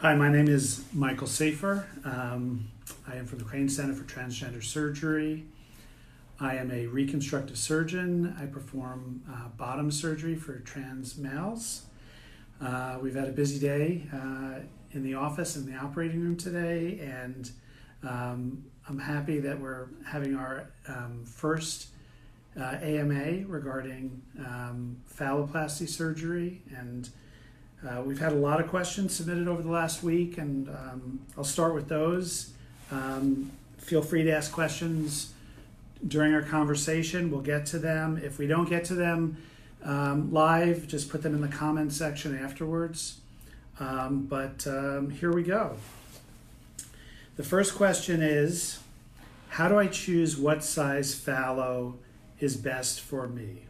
Hi, my name is Michael Safir. Um, I am from the Crane Center for Transgender Surgery. I am a reconstructive surgeon. I perform uh, bottom surgery for trans males. Uh, we've had a busy day uh, in the office in the operating room today, and um, I'm happy that we're having our um, first uh, AMA regarding um, phalloplasty surgery. And uh, we've had a lot of questions submitted over the last week, and um, I'll start with those. Um, feel free to ask questions during our conversation. We'll get to them. If we don't get to them um, live, just put them in the comment section afterwards. Um, but um, here we go. The first question is How do I choose what size phallo is best for me?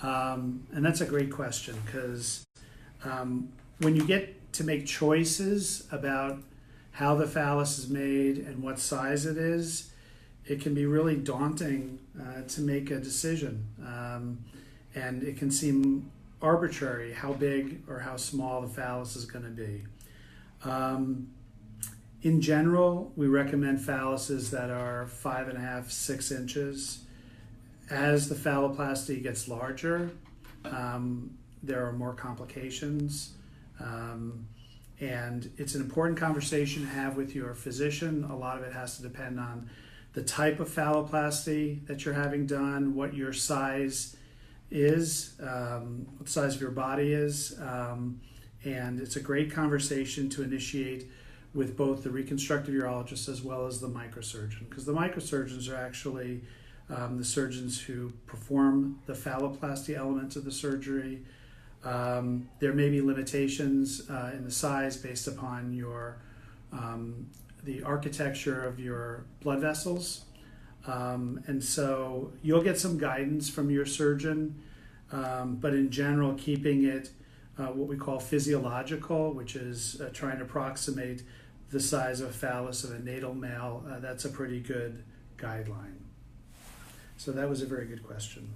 Um, and that's a great question because um, when you get to make choices about how the phallus is made and what size it is, it can be really daunting uh, to make a decision. Um, and it can seem arbitrary how big or how small the phallus is going to be. Um, in general, we recommend phalluses that are five and a half, six inches. As the phalloplasty gets larger, um, there are more complications. Um, and it's an important conversation to have with your physician. A lot of it has to depend on the type of phalloplasty that you're having done, what your size is, um, what the size of your body is. Um, and it's a great conversation to initiate with both the reconstructive urologist as well as the microsurgeon, because the microsurgeons are actually um, the surgeons who perform the phalloplasty elements of the surgery. Um, there may be limitations uh, in the size based upon your um, the architecture of your blood vessels, um, and so you'll get some guidance from your surgeon. Um, but in general, keeping it uh, what we call physiological, which is uh, trying to approximate the size of a phallus of a natal male, uh, that's a pretty good guideline. So that was a very good question.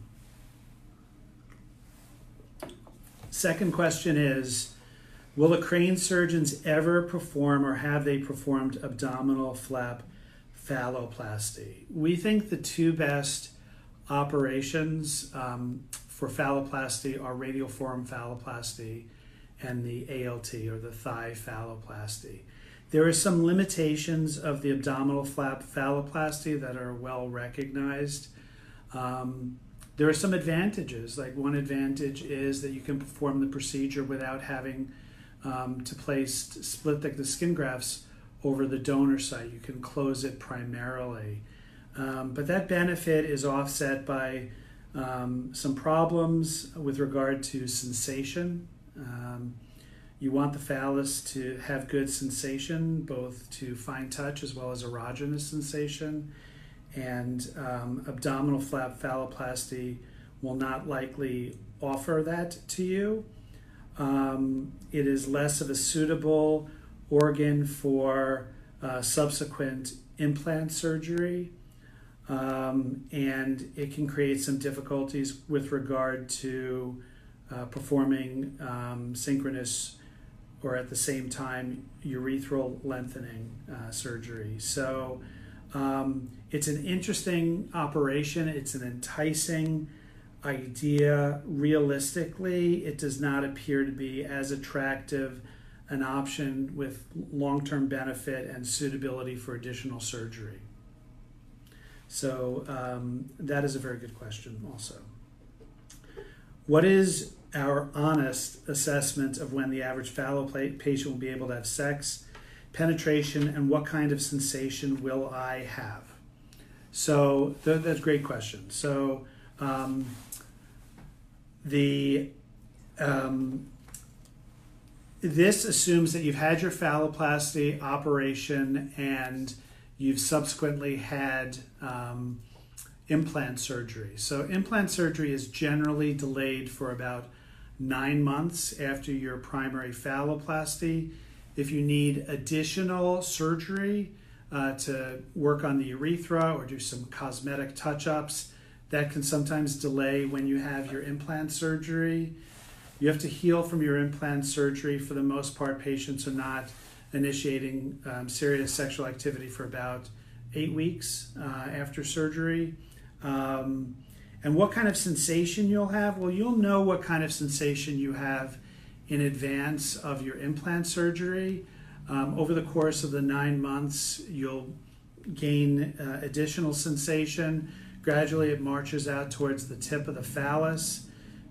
Second question is Will the crane surgeons ever perform or have they performed abdominal flap phalloplasty? We think the two best operations um, for phalloplasty are radial forearm phalloplasty and the ALT or the thigh phalloplasty. There are some limitations of the abdominal flap phalloplasty that are well recognized. Um, there are some advantages. Like one advantage is that you can perform the procedure without having um, to place split the skin grafts over the donor site. You can close it primarily. Um, but that benefit is offset by um, some problems with regard to sensation. Um, you want the phallus to have good sensation, both to fine touch as well as erogenous sensation. And um, abdominal flap phalloplasty will not likely offer that to you. Um, it is less of a suitable organ for uh, subsequent implant surgery. Um, and it can create some difficulties with regard to uh, performing um, synchronous or at the same time urethral lengthening uh, surgery. So um, it's an interesting operation, it's an enticing idea. Realistically, it does not appear to be as attractive an option with long term benefit and suitability for additional surgery. So um, that is a very good question, also. What is our honest assessment of when the average phallo patient will be able to have sex, penetration, and what kind of sensation will I have? So th- that's a great question. So um, the um, this assumes that you've had your phalloplasty operation and you've subsequently had um, implant surgery. So implant surgery is generally delayed for about nine months after your primary phalloplasty. If you need additional surgery uh, to work on the urethra or do some cosmetic touch ups, that can sometimes delay when you have your implant surgery. You have to heal from your implant surgery. For the most part, patients are not initiating um, serious sexual activity for about eight weeks uh, after surgery. Um, and what kind of sensation you'll have? Well, you'll know what kind of sensation you have in advance of your implant surgery. Um, over the course of the nine months, you'll gain uh, additional sensation. Gradually, it marches out towards the tip of the phallus.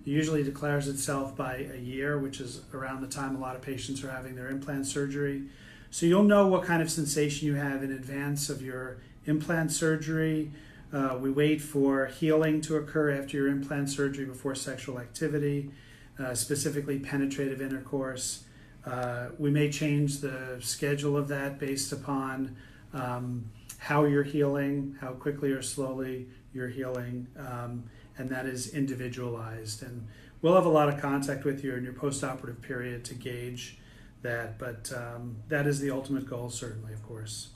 It usually declares itself by a year, which is around the time a lot of patients are having their implant surgery. So you'll know what kind of sensation you have in advance of your implant surgery. Uh, we wait for healing to occur after your implant surgery before sexual activity, uh, specifically penetrative intercourse. Uh, we may change the schedule of that based upon um, how you're healing, how quickly or slowly you're healing, um, and that is individualized. And we'll have a lot of contact with you in your postoperative period to gauge that, but um, that is the ultimate goal, certainly, of course.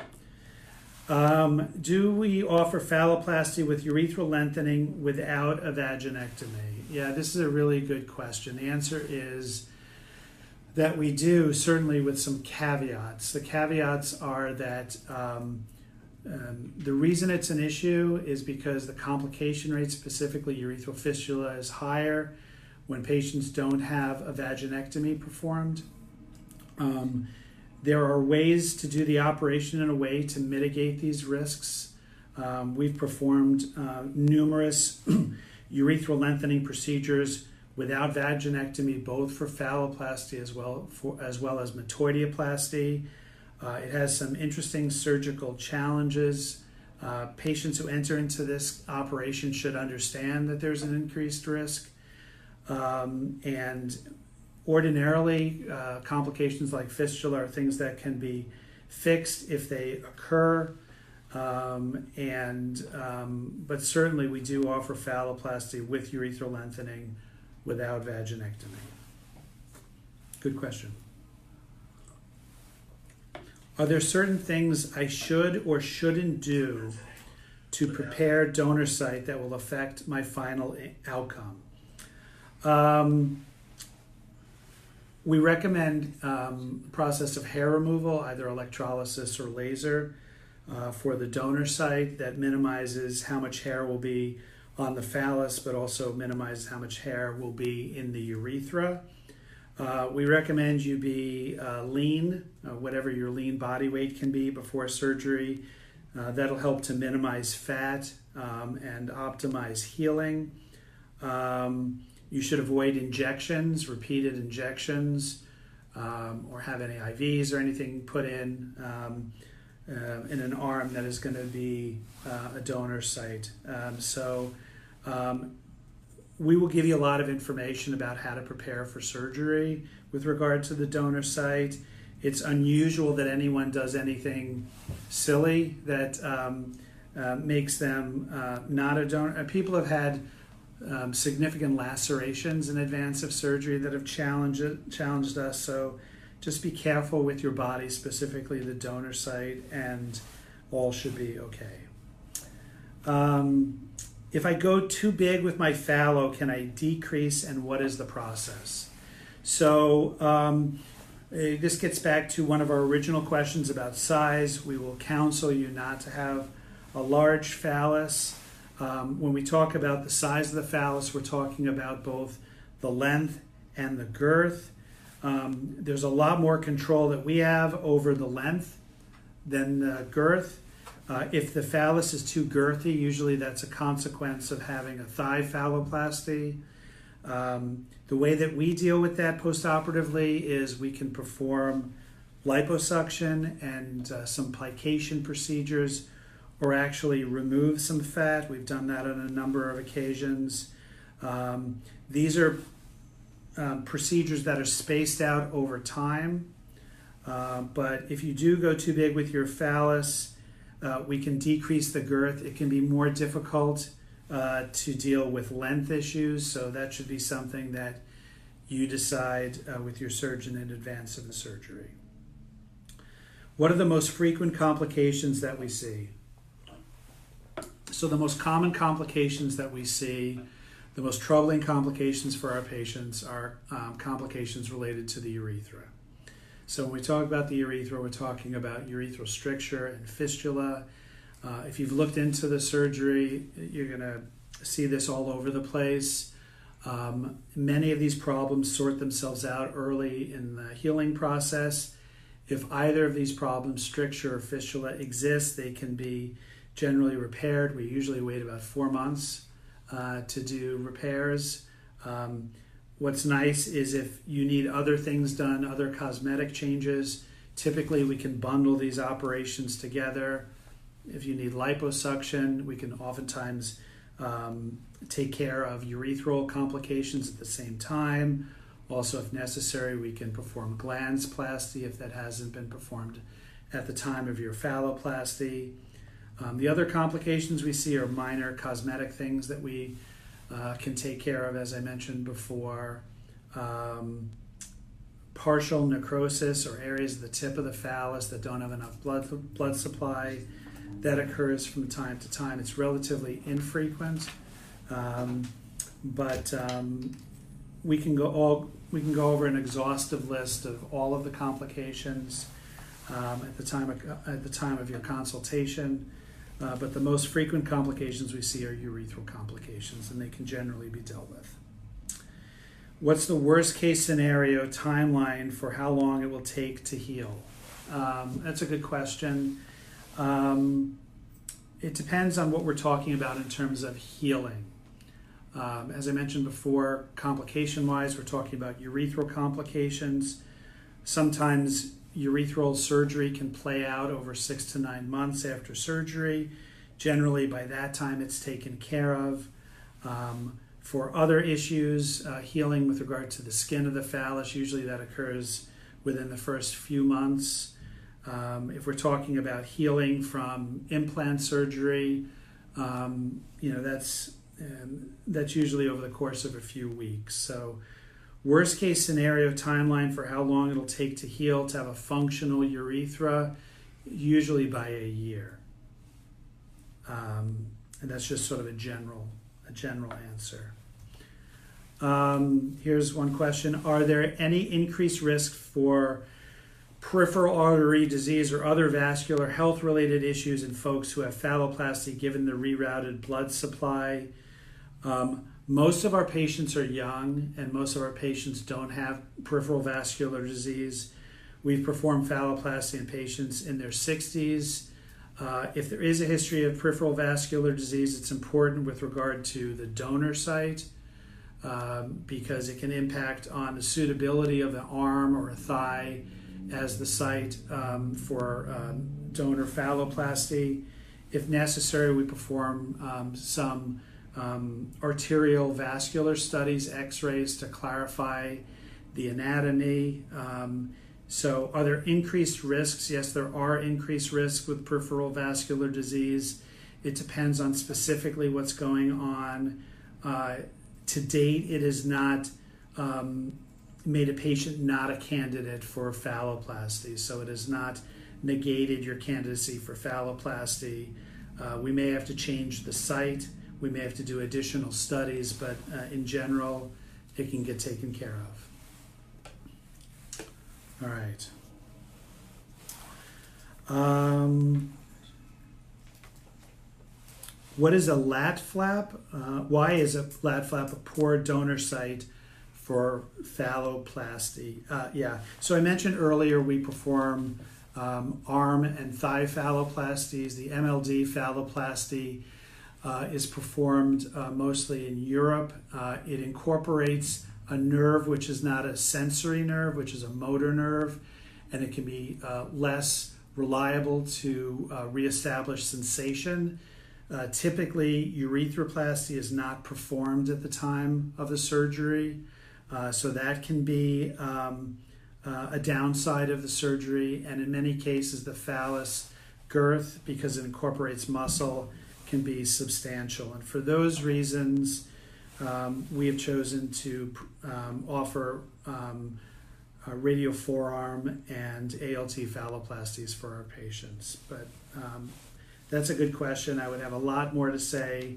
Um, do we offer phalloplasty with urethral lengthening without a vaginectomy? Yeah, this is a really good question. The answer is that we do, certainly with some caveats. The caveats are that um, um, the reason it's an issue is because the complication rate, specifically urethral fistula, is higher when patients don't have a vaginectomy performed. Um, there are ways to do the operation in a way to mitigate these risks. Um, we've performed uh, numerous urethral lengthening procedures without vaginectomy, both for phalloplasty as well for, as well as metoidioplasty. Uh, it has some interesting surgical challenges. Uh, patients who enter into this operation should understand that there's an increased risk. Um, and Ordinarily, uh, complications like fistula are things that can be fixed if they occur. Um, and um, but certainly we do offer phalloplasty with urethral lengthening without vaginectomy. Good question. Are there certain things I should or shouldn't do to prepare donor site that will affect my final outcome? Um, we recommend um, process of hair removal, either electrolysis or laser, uh, for the donor site that minimizes how much hair will be on the phallus, but also minimizes how much hair will be in the urethra. Uh, we recommend you be uh, lean, uh, whatever your lean body weight can be before surgery. Uh, that'll help to minimize fat um, and optimize healing. Um, you should avoid injections, repeated injections, um, or have any IVs or anything put in um, uh, in an arm that is going to be uh, a donor site. Um, so, um, we will give you a lot of information about how to prepare for surgery with regard to the donor site. It's unusual that anyone does anything silly that um, uh, makes them uh, not a donor. People have had um, significant lacerations in advance of surgery that have challenged challenged us. So just be careful with your body, specifically the donor site, and all should be okay. Um, if I go too big with my phallo, can I decrease, and what is the process? So um, eh, this gets back to one of our original questions about size. We will counsel you not to have a large phallus. Um, when we talk about the size of the phallus, we're talking about both the length and the girth. Um, there's a lot more control that we have over the length than the girth. Uh, if the phallus is too girthy, usually that's a consequence of having a thigh phalloplasty. Um, the way that we deal with that postoperatively is we can perform liposuction and uh, some plication procedures or actually remove some fat. We've done that on a number of occasions. Um, these are um, procedures that are spaced out over time. Uh, but if you do go too big with your phallus, uh, we can decrease the girth. It can be more difficult uh, to deal with length issues, so that should be something that you decide uh, with your surgeon in advance of the surgery. What are the most frequent complications that we see? So, the most common complications that we see The most troubling complications for our patients are um, complications related to the urethra. So when we talk about the urethra, we're talking about urethral stricture and fistula. Uh, if you've looked into the surgery, you're going to see this all over the place. Um, many of these problems sort themselves out early in the healing process. If either of these problems, stricture or fistula, exist, they can be generally repaired. We usually wait about four months uh, to do repairs. Um, what's nice is if you need other things done, other cosmetic changes, typically we can bundle these operations together. If you need liposuction, we can oftentimes um, take care of urethral complications at the same time. Also, if necessary, we can perform glansplasty if that hasn't been performed at the time of your phalloplasty. Um, the other complications we see are minor cosmetic things that we uh, can take care of, as I mentioned before. Um, partial necrosis or areas of the tip of the phallus that don't have enough blood, blood supply that occurs from time to time. It's relatively infrequent, um, but um, we can go all we can go over an exhaustive list of all of the complications um, at the time of, at the time of your consultation. Uh, but the most frequent complications we see are urethral complications, and they can generally be dealt with. What's the worst case scenario timeline for how long it will take to heal? Um, that's a good question. Um, it depends on what we're talking about in terms of healing. Um, as I mentioned before, complication wise, we're talking about urethral complications. Sometimes urethral surgery can play out over six to nine months after surgery. Generally, by that time, it's taken care of. Um, for other issues, uh, healing with regard to the skin of the phallus, usually that occurs within the first few months. Um, if we're talking about healing from implant surgery, um, you know that's um, that's usually over the course of a few weeks. So Worst case scenario timeline for how long it'll take to heal to have a functional urethra, usually by a year. Um, and that's just sort of a general, a general answer. Um, here's one question: Are there any increased risk for peripheral artery disease or other vascular health-related issues in folks who have phalloplasty, given the rerouted blood supply? Um, most of our patients are young, and most of our patients don't have peripheral vascular disease. We've performed phalloplasty in patients in their 60s. Uh, if there is a history of peripheral vascular disease, it's important with regard to the donor site um, because it can impact on the suitability of the arm or a thigh as the site um, for um, donor phalloplasty. If necessary, we perform um, some um, arterial vascular studies, x rays to clarify the anatomy. Um, so, are there increased risks? Yes, there are increased risks with peripheral vascular disease. It depends on specifically what's going on. Uh, to date, it has not um, made a patient not a candidate for phalloplasty, so it has not negated your candidacy for phalloplasty. Uh, we may have to change the site we may have to do additional studies, but uh, in general, it can get taken care of. All right. Um, what is a lat flap? Uh, why is a lat flap a poor donor site for phalloplasty? Uh, yeah, so I mentioned earlier we perform um, arm and thigh phalloplasties, the MLD phalloplasty uh, is performed uh, mostly in Europe. Uh, it incorporates a nerve which is not a sensory nerve, which is a motor nerve, and it can be uh, less reliable to uh, reestablish sensation. Uh, typically, urethroplasty is not performed at the time of the surgery, so that can be um, a downside of the surgery. And in many cases, the phallus girth, because it incorporates muscle, can be substantial. And for those reasons, um, we have chosen to um, offer um, radial forearm and ALT phalloplasties for our patients. But um, that's a good question. I would have a lot more to say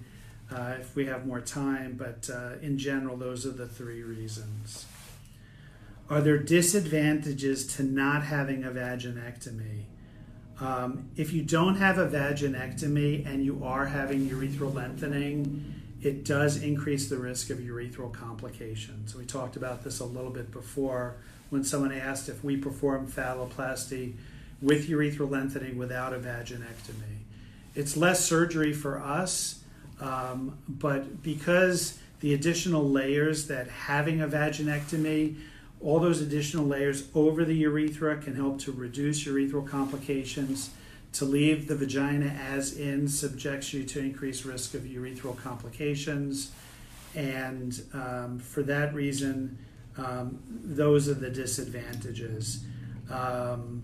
uh, if we have more time, but uh, in general, those are the three reasons. Are there disadvantages to not having a vaginectomy? Um, if you don't have a vaginectomy and you are having urethral lengthening, it does increase the risk of urethral complications. We talked about this a little bit before when someone asked if we perform phalloplasty with urethral lengthening without a vaginectomy. It's less surgery for us, um, but because the additional layers that having a vaginectomy, all those additional layers over the urethra can help to reduce urethral complications. To leave the vagina as in subjects you to increased risk of urethral complications. And um, for that reason, um, those are the disadvantages. Um,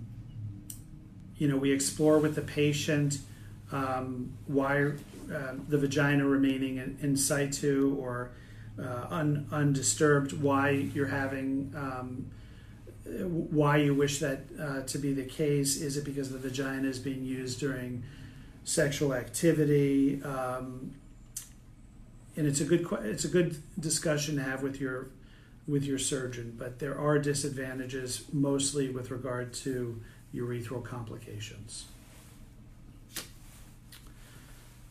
you know, we explore with the patient um, why uh, the vagina remaining in, in situ or uh, un, undisturbed, why you're having, um, why you wish that uh, to be the case. Is it because the vagina is being used during sexual activity? Um, and it's a good it's a good discussion to have with your with your surgeon, but there are disadvantages mostly with regard to urethral complications.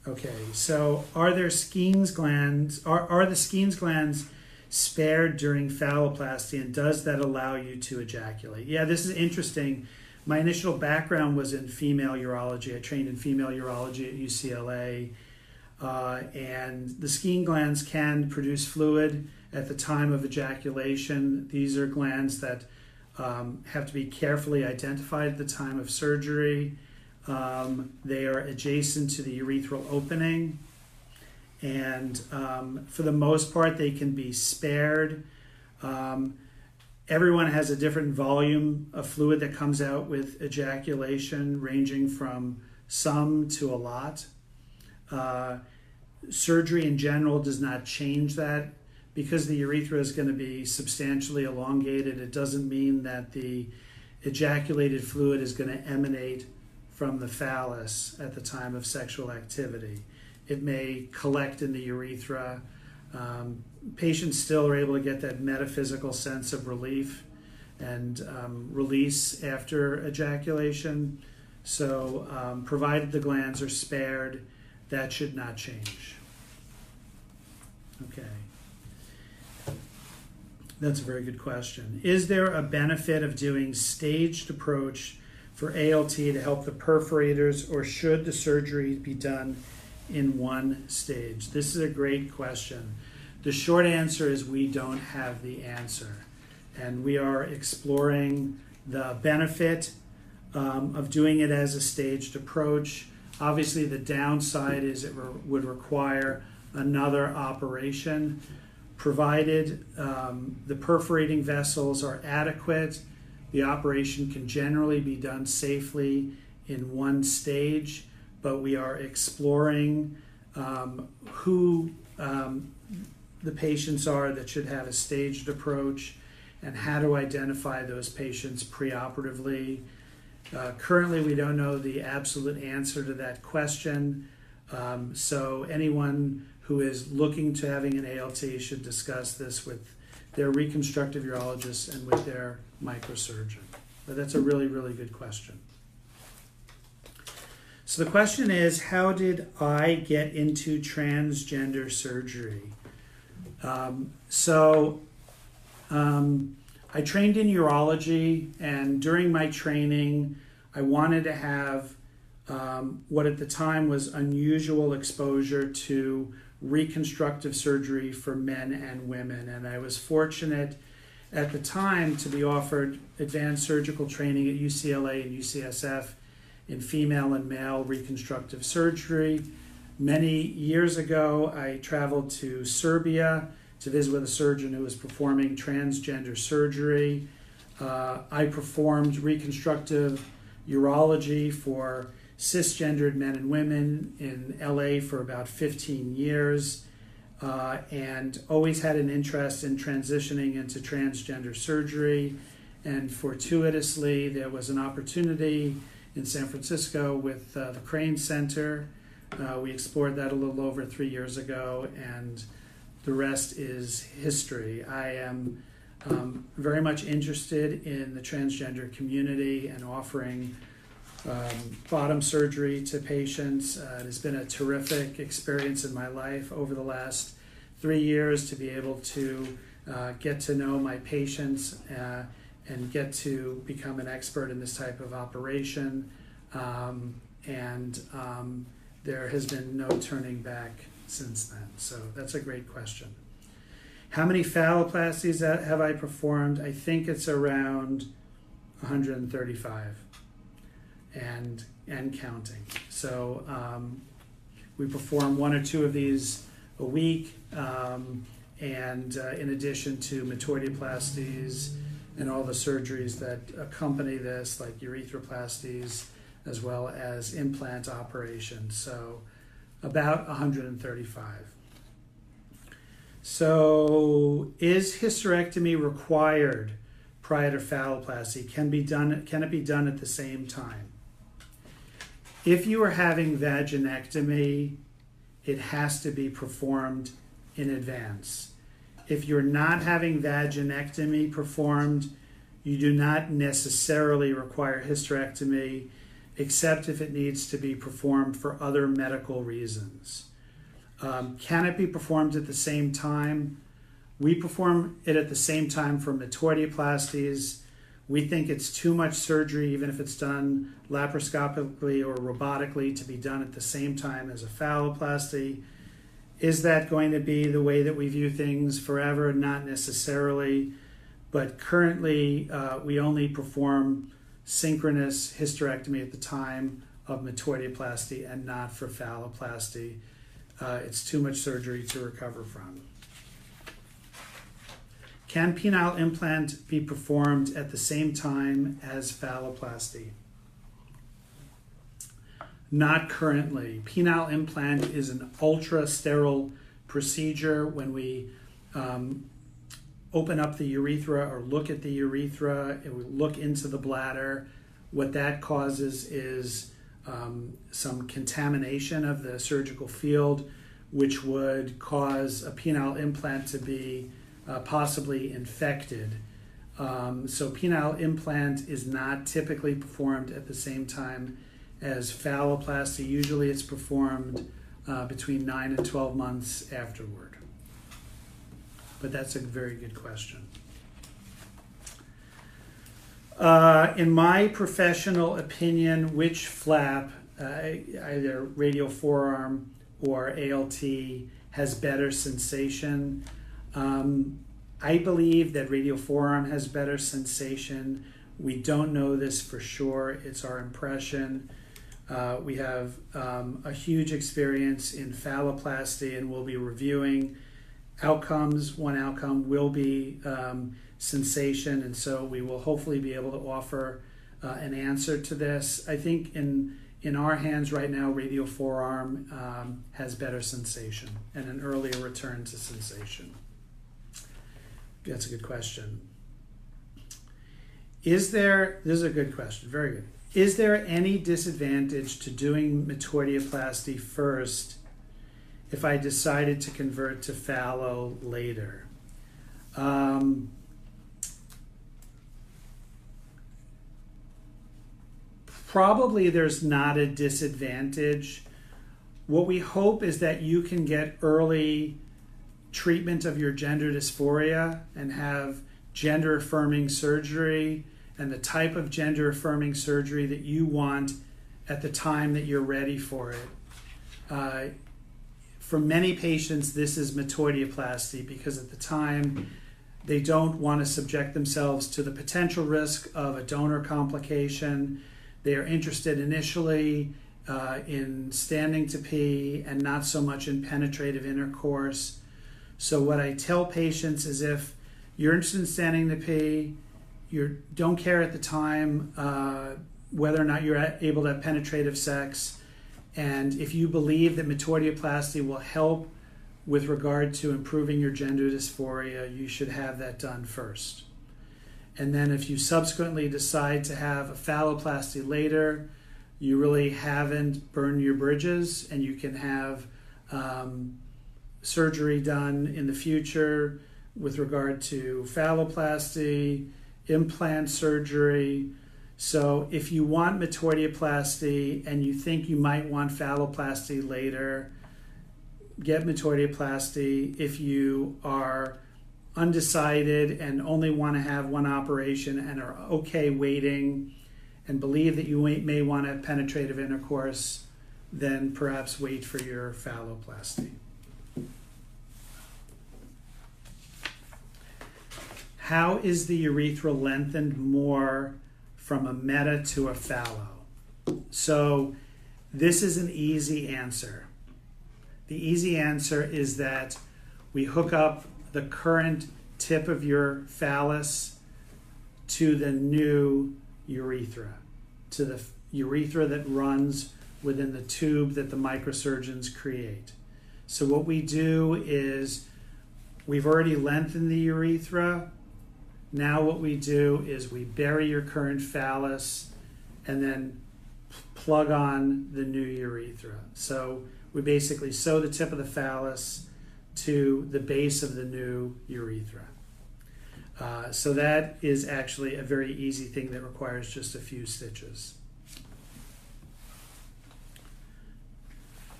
Okay, so are there Skene's glands, are, are the Skene's glands spared during phalloplasty and does that allow you to ejaculate? Yeah, this is interesting. My initial background was in female urology. I trained in female urology at UCLA. Uh, and the Skene glands can produce fluid at the time of ejaculation. These are glands that um, have to be carefully identified at the time of surgery. Um, they are adjacent to the urethral opening, and um, for the most part, they can be spared. Um, everyone has a different volume of fluid that comes out with ejaculation, ranging from some to a lot. Uh, surgery in general does not change that. Because the urethra is going to be substantially elongated, it doesn't mean that the ejaculated fluid is going to emanate from the phallus at the time of sexual activity. It may collect in the urethra. Um, patients still are able to get that metaphysical sense of relief and um, release after ejaculation. So, um, provided the glands are spared, that should not change. Okay. That's a very good question. Is there a benefit of doing staged approach for ALT to help the perforators, or should the surgery be done in one stage? This is a great question. The short answer is we don't have the answer. And we are exploring the benefit um, of doing it as a staged approach. Obviously, the downside is it re- would require another operation, provided um, the perforating vessels are adequate the operation can generally be done safely in one stage, but we are exploring um, who um, the patients are that should have a staged approach and how to identify those patients preoperatively. Uh, currently, we don't know the absolute answer to that question. Um, so, anyone who is looking to having an ALT should discuss this with their reconstructive urologist and with their microsurgeon? But that's a really, really good question. So the question is how did I get into transgender surgery? Um, so um, I trained in urology, and during my training, I wanted to have um, what at the time was unusual exposure to reconstructive surgery for men and women. And I was fortunate at the time to be offered advanced surgical training at UCLA and UCSF in female and male reconstructive surgery. Many years ago, I traveled to Serbia to visit with a surgeon who was performing transgender surgery. Uh, I performed reconstructive urology for cisgendered men and women in LA for about 15 years uh, and always had an interest in transitioning into transgender surgery. And fortuitously, there was an opportunity in San Francisco with uh, the Crane Center Uh, we explored that a little over three years ago, and the rest is history. I am um, very much interested in the transgender community and offering um, bottom surgery to patients. Uh, it has been a terrific experience in my life over the last three years to be able to uh, get to know my patients uh, and get to become an expert in this type of operation. Um, and um, there has been no turning back since then. So that's a great question. How many phalloplasties have I performed? I think it's around 135 and and counting. So um, we perform one or two of these a week, um, and uh, in addition to metoidioplasties and all the surgeries that accompany this, like urethroplasties, as well as implant operations. So about 135. So is hysterectomy required prior to phalloplasty? Can be done can it be done at the same time? If you are having vaginectomy, it has to be performed in advance. If you're not having vaginectomy performed, you do not necessarily require hysterectomy except if it needs to be performed for other medical reasons. Um, can it be performed at the same time? We perform it at the same time for metoidioplasties. We think it's too much surgery, even if it's done laparoscopically or robotically, to be done at the same time as a phalloplasty. Is that going to be the way that we view things forever? Not necessarily. But currently, uh, we only perform synchronous hysterectomy at the time of metoidioplasty and not for phalloplasty. Uh, it's too much surgery to recover from. Can penile implant be performed at the same time as phalloplasty? Not currently. Penile implant is an ultra sterile procedure when we um, open up the urethra or look at the urethra and we look into the bladder, what that causes is um, some contamination of the surgical field, which would cause a penile implant to be uh, possibly infected. Um, so, penile implant is not typically performed at the same time as phalloplasty. Usually, it's performed uh, between 9 and 12 months afterward but that's a very good question. Uh, in my professional opinion, which flap, uh, either radial forearm or ALT, has better sensation? Um, I believe that radial forearm has better sensation. We don't know this for sure, it's our impression. Uh, we have um, a huge experience in phalloplasty, and we'll be reviewing outcomes. One outcome will be um, sensation, and so we will hopefully be able to offer uh, an answer to this. I think in in our hands right now, radial forearm um, has better sensation and an earlier return to sensation. That's a good question. Is there, this is a good question, very good. Is there any disadvantage to doing metoidioplasty first if I decided to convert to phallo later. Um, probably there's not a disadvantage. What we hope is that you can get early treatment of your gender dysphoria and have gender affirming surgery and the type of gender affirming surgery that you want at the time that you're ready for it. Uh, for many patients, this is metoidioplasty because at the time they don't want to subject themselves to the potential risk of a donor complication. They are interested initially uh, in standing to pee and not so much in penetrative intercourse. So, what I tell patients is if you're interested in standing to pee, you don't care at the time uh, whether or not you're able to have penetrative sex and if you believe that metoidioplasty will help with regard to improving your gender dysphoria, you should have that done first. And then if you subsequently decide to have a phalloplasty later, you really haven't burned your bridges and you can have um, surgery done in the future with regard to phalloplasty, implant surgery. So, if you want metoidioplasty and you think you might want phalloplasty later, get metoidioplasty. If you are undecided and only want to have one operation and are okay waiting and believe that you may want to have penetrative intercourse, then perhaps wait for your phalloplasty. How is the urethra lengthened more from a meta to a phallo? So, this is an easy answer. The easy answer is that we hook up the current tip of your phallus to the new urethra, to the urethra that runs within the tube that the microsurgeons create. So, what we do is we've already lengthened the urethra now, what we do is we bury your current phallus and then plug on the new urethra. So, we basically sew the tip of the phallus to the base of the new urethra. Uh, so, that is actually a very easy thing that requires just a few stitches.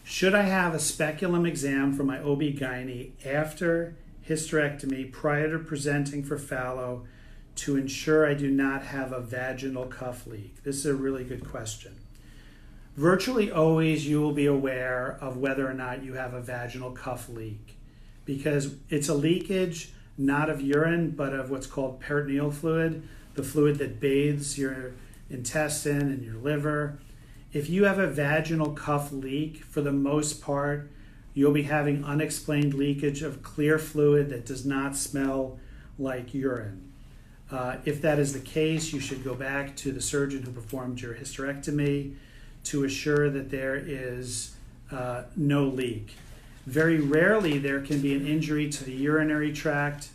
Should I have a speculum exam for my OB-GYN after hysterectomy prior to presenting for phallo to ensure I do not have a vaginal cuff leak? This is a really good question. Virtually always you will be aware of whether or not you have a vaginal cuff leak because it's a leakage not of urine but of what's called peritoneal fluid, the fluid that bathes your intestine and your liver. If you have a vaginal cuff leak, for the most part, you'll be having unexplained leakage of clear fluid that does not smell like urine. Uh, if that is the case, you should go back to the surgeon who performed your hysterectomy to assure that there is uh, no leak. Very rarely, there can be an injury to the urinary tract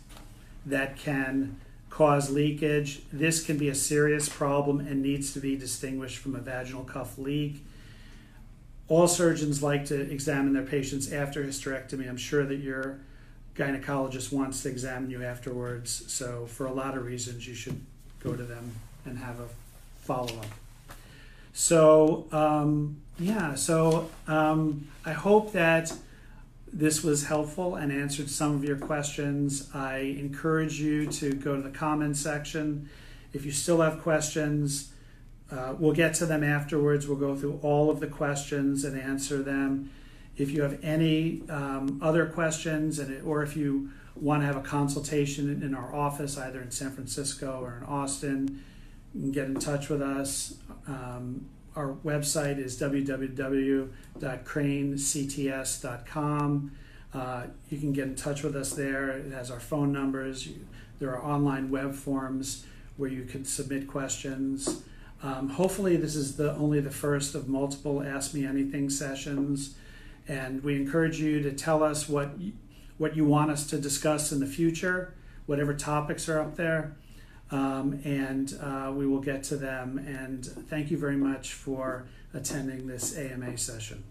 that can cause leakage. This can be a serious problem and needs to be distinguished from a vaginal cuff leak all surgeons like to examine their patients after hysterectomy. I'm sure that your gynecologist wants to examine you afterwards. So, for a lot of reasons, you should go to them and have a follow up. So, um, yeah, so um, I hope that this was helpful and answered some of your questions. I encourage you to go to the comments section. If you still have questions, uh, we'll get to them afterwards. We'll go through all of the questions and answer them. If you have any um, other questions, and or if you want to have a consultation in our office, either in San Francisco or in Austin, you can get in touch with us. Um, our website is www.cranects.com. Uh, you can get in touch with us there. It has our phone numbers. There are online web forms where you can submit questions. Um, hopefully, this is the only the first of multiple Ask Me Anything sessions, and we encourage you to tell us what what you want us to discuss in the future, whatever topics are up there, um, and uh, we will get to them. And thank you very much for attending this AMA session.